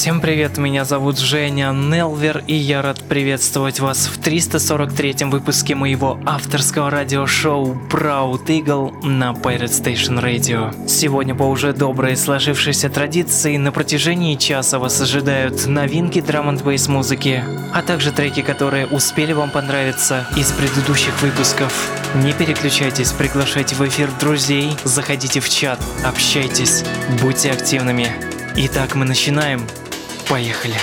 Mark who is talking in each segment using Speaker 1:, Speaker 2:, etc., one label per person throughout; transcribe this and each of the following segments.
Speaker 1: Всем привет, меня зовут Женя Нелвер, и я рад приветствовать вас в 343-м выпуске моего авторского радиошоу Proud Eagle на Pirate Station Radio. Сегодня по уже доброй сложившейся традиции на протяжении часа вас ожидают новинки драм н музыки, а также треки, которые успели вам понравиться из предыдущих выпусков. Не переключайтесь, приглашайте в эфир друзей, заходите в чат, общайтесь, будьте активными. Итак, мы начинаем. Поехали.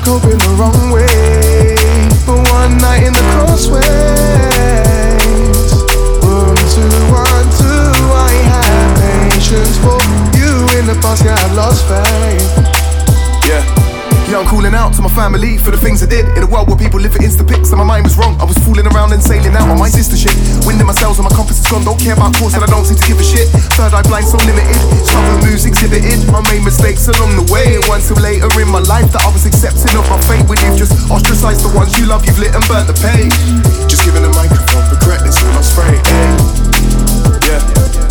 Speaker 2: In
Speaker 3: the wrong way. But one night in the crossways. One, two, one, two. I had patience for you in the past. Yeah, I lost faith. Yeah. Yeah, I'm calling out to my family for the things I did In a world where live for insta pics and my mind was wrong. I was fooling around and sailing out on my sister shit. Winding myself and my compass is gone. Don't care about course and I don't seem to give a shit. Third eye blind, so limited. Struggle moves exhibited. I made mistakes along the way It wasn't till later in my life that I was accepting of my fate. When you've just ostracized the ones you love You've lit and burnt the page Just giving the microphone Regret this all I'm spraying Yeah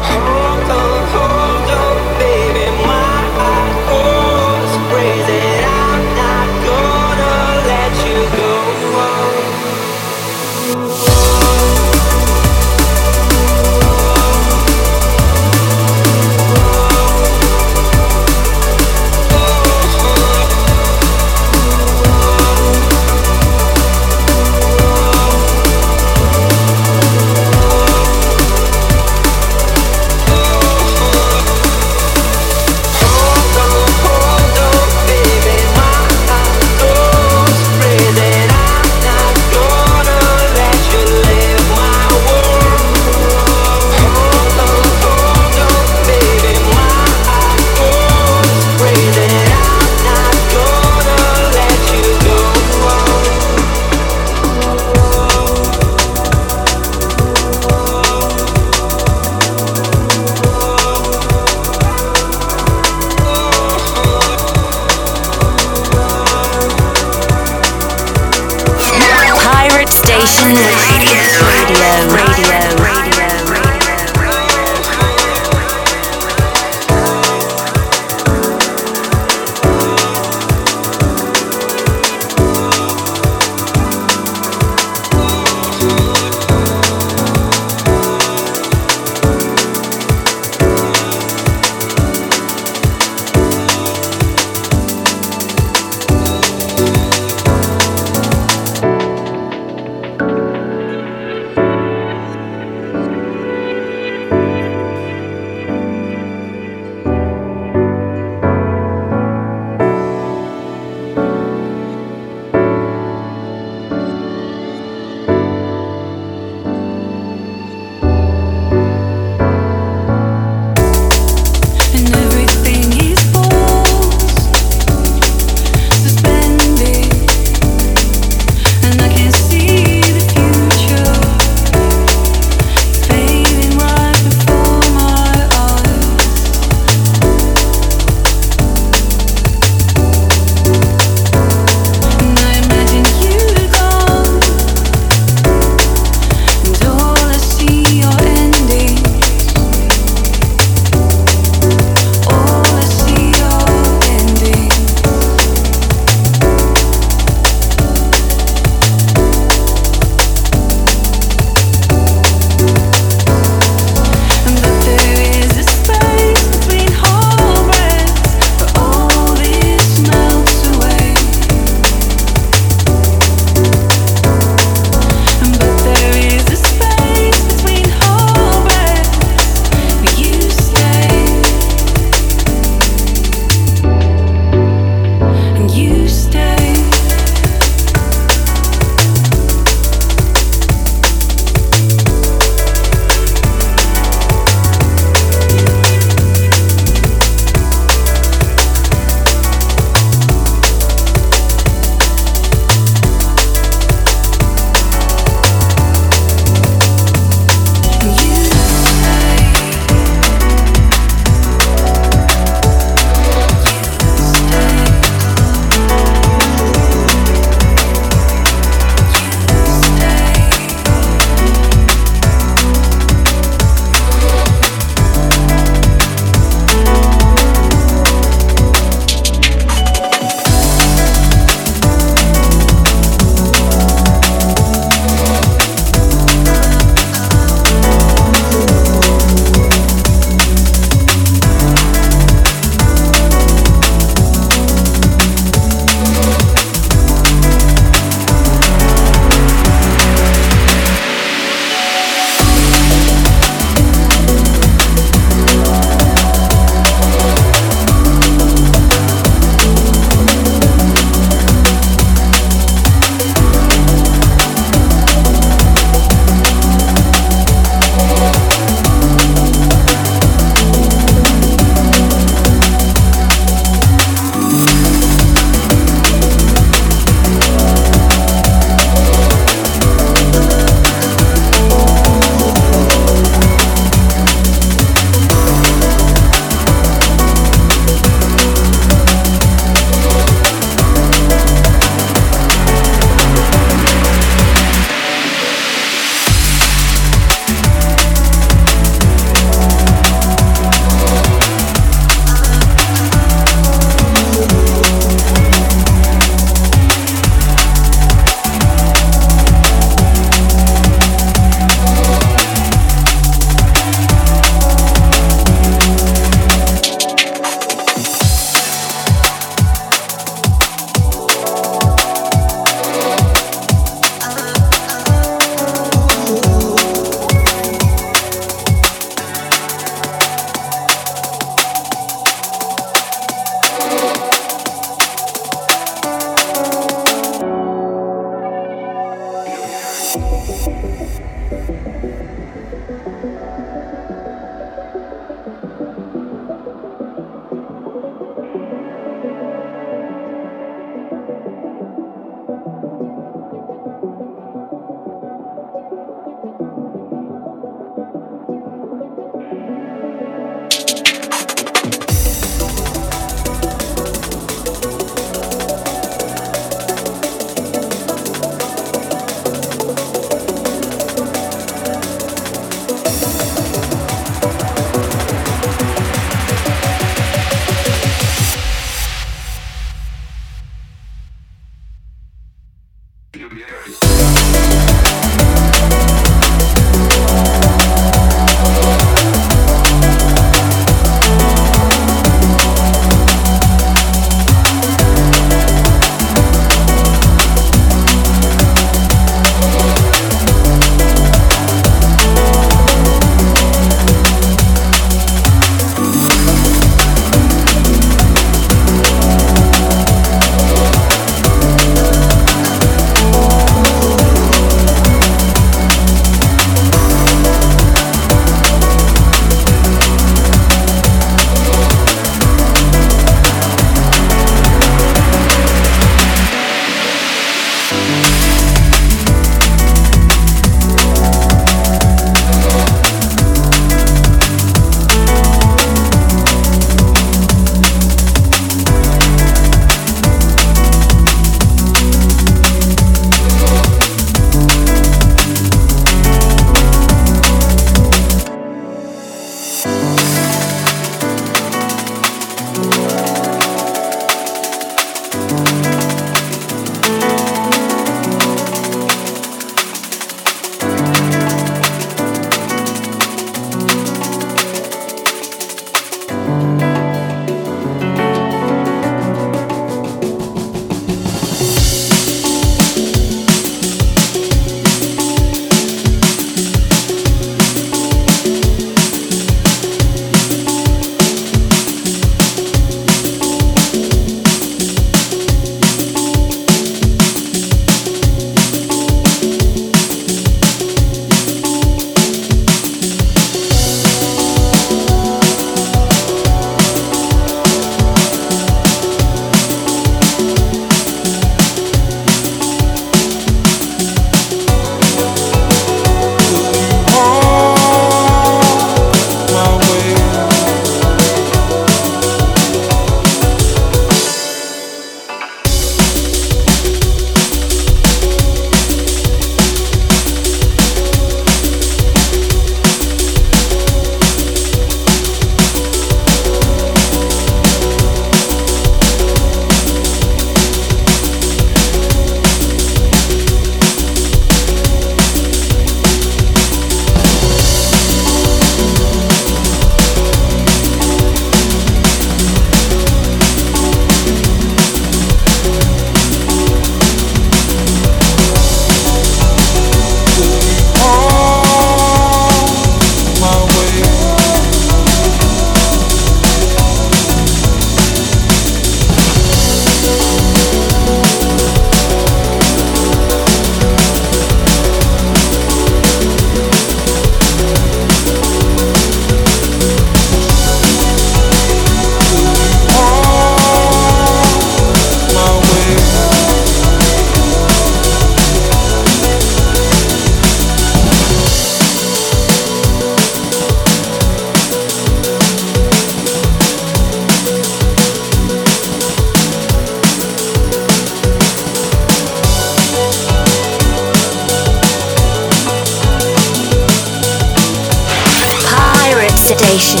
Speaker 4: Station.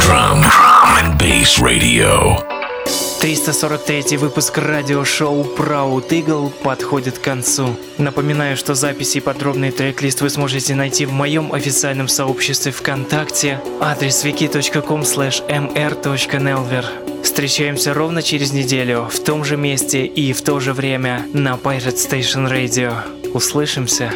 Speaker 5: Drum, drum and bass radio.
Speaker 1: 343 выпуск радиошоу Proud Eagle подходит к концу. Напоминаю, что записи и подробный трек-лист вы сможете найти в моем официальном сообществе ВКонтакте, адрес wiki.com mr.nelver. Встречаемся ровно через неделю, в том же месте и в то же время на Pirate Station Radio. Услышимся!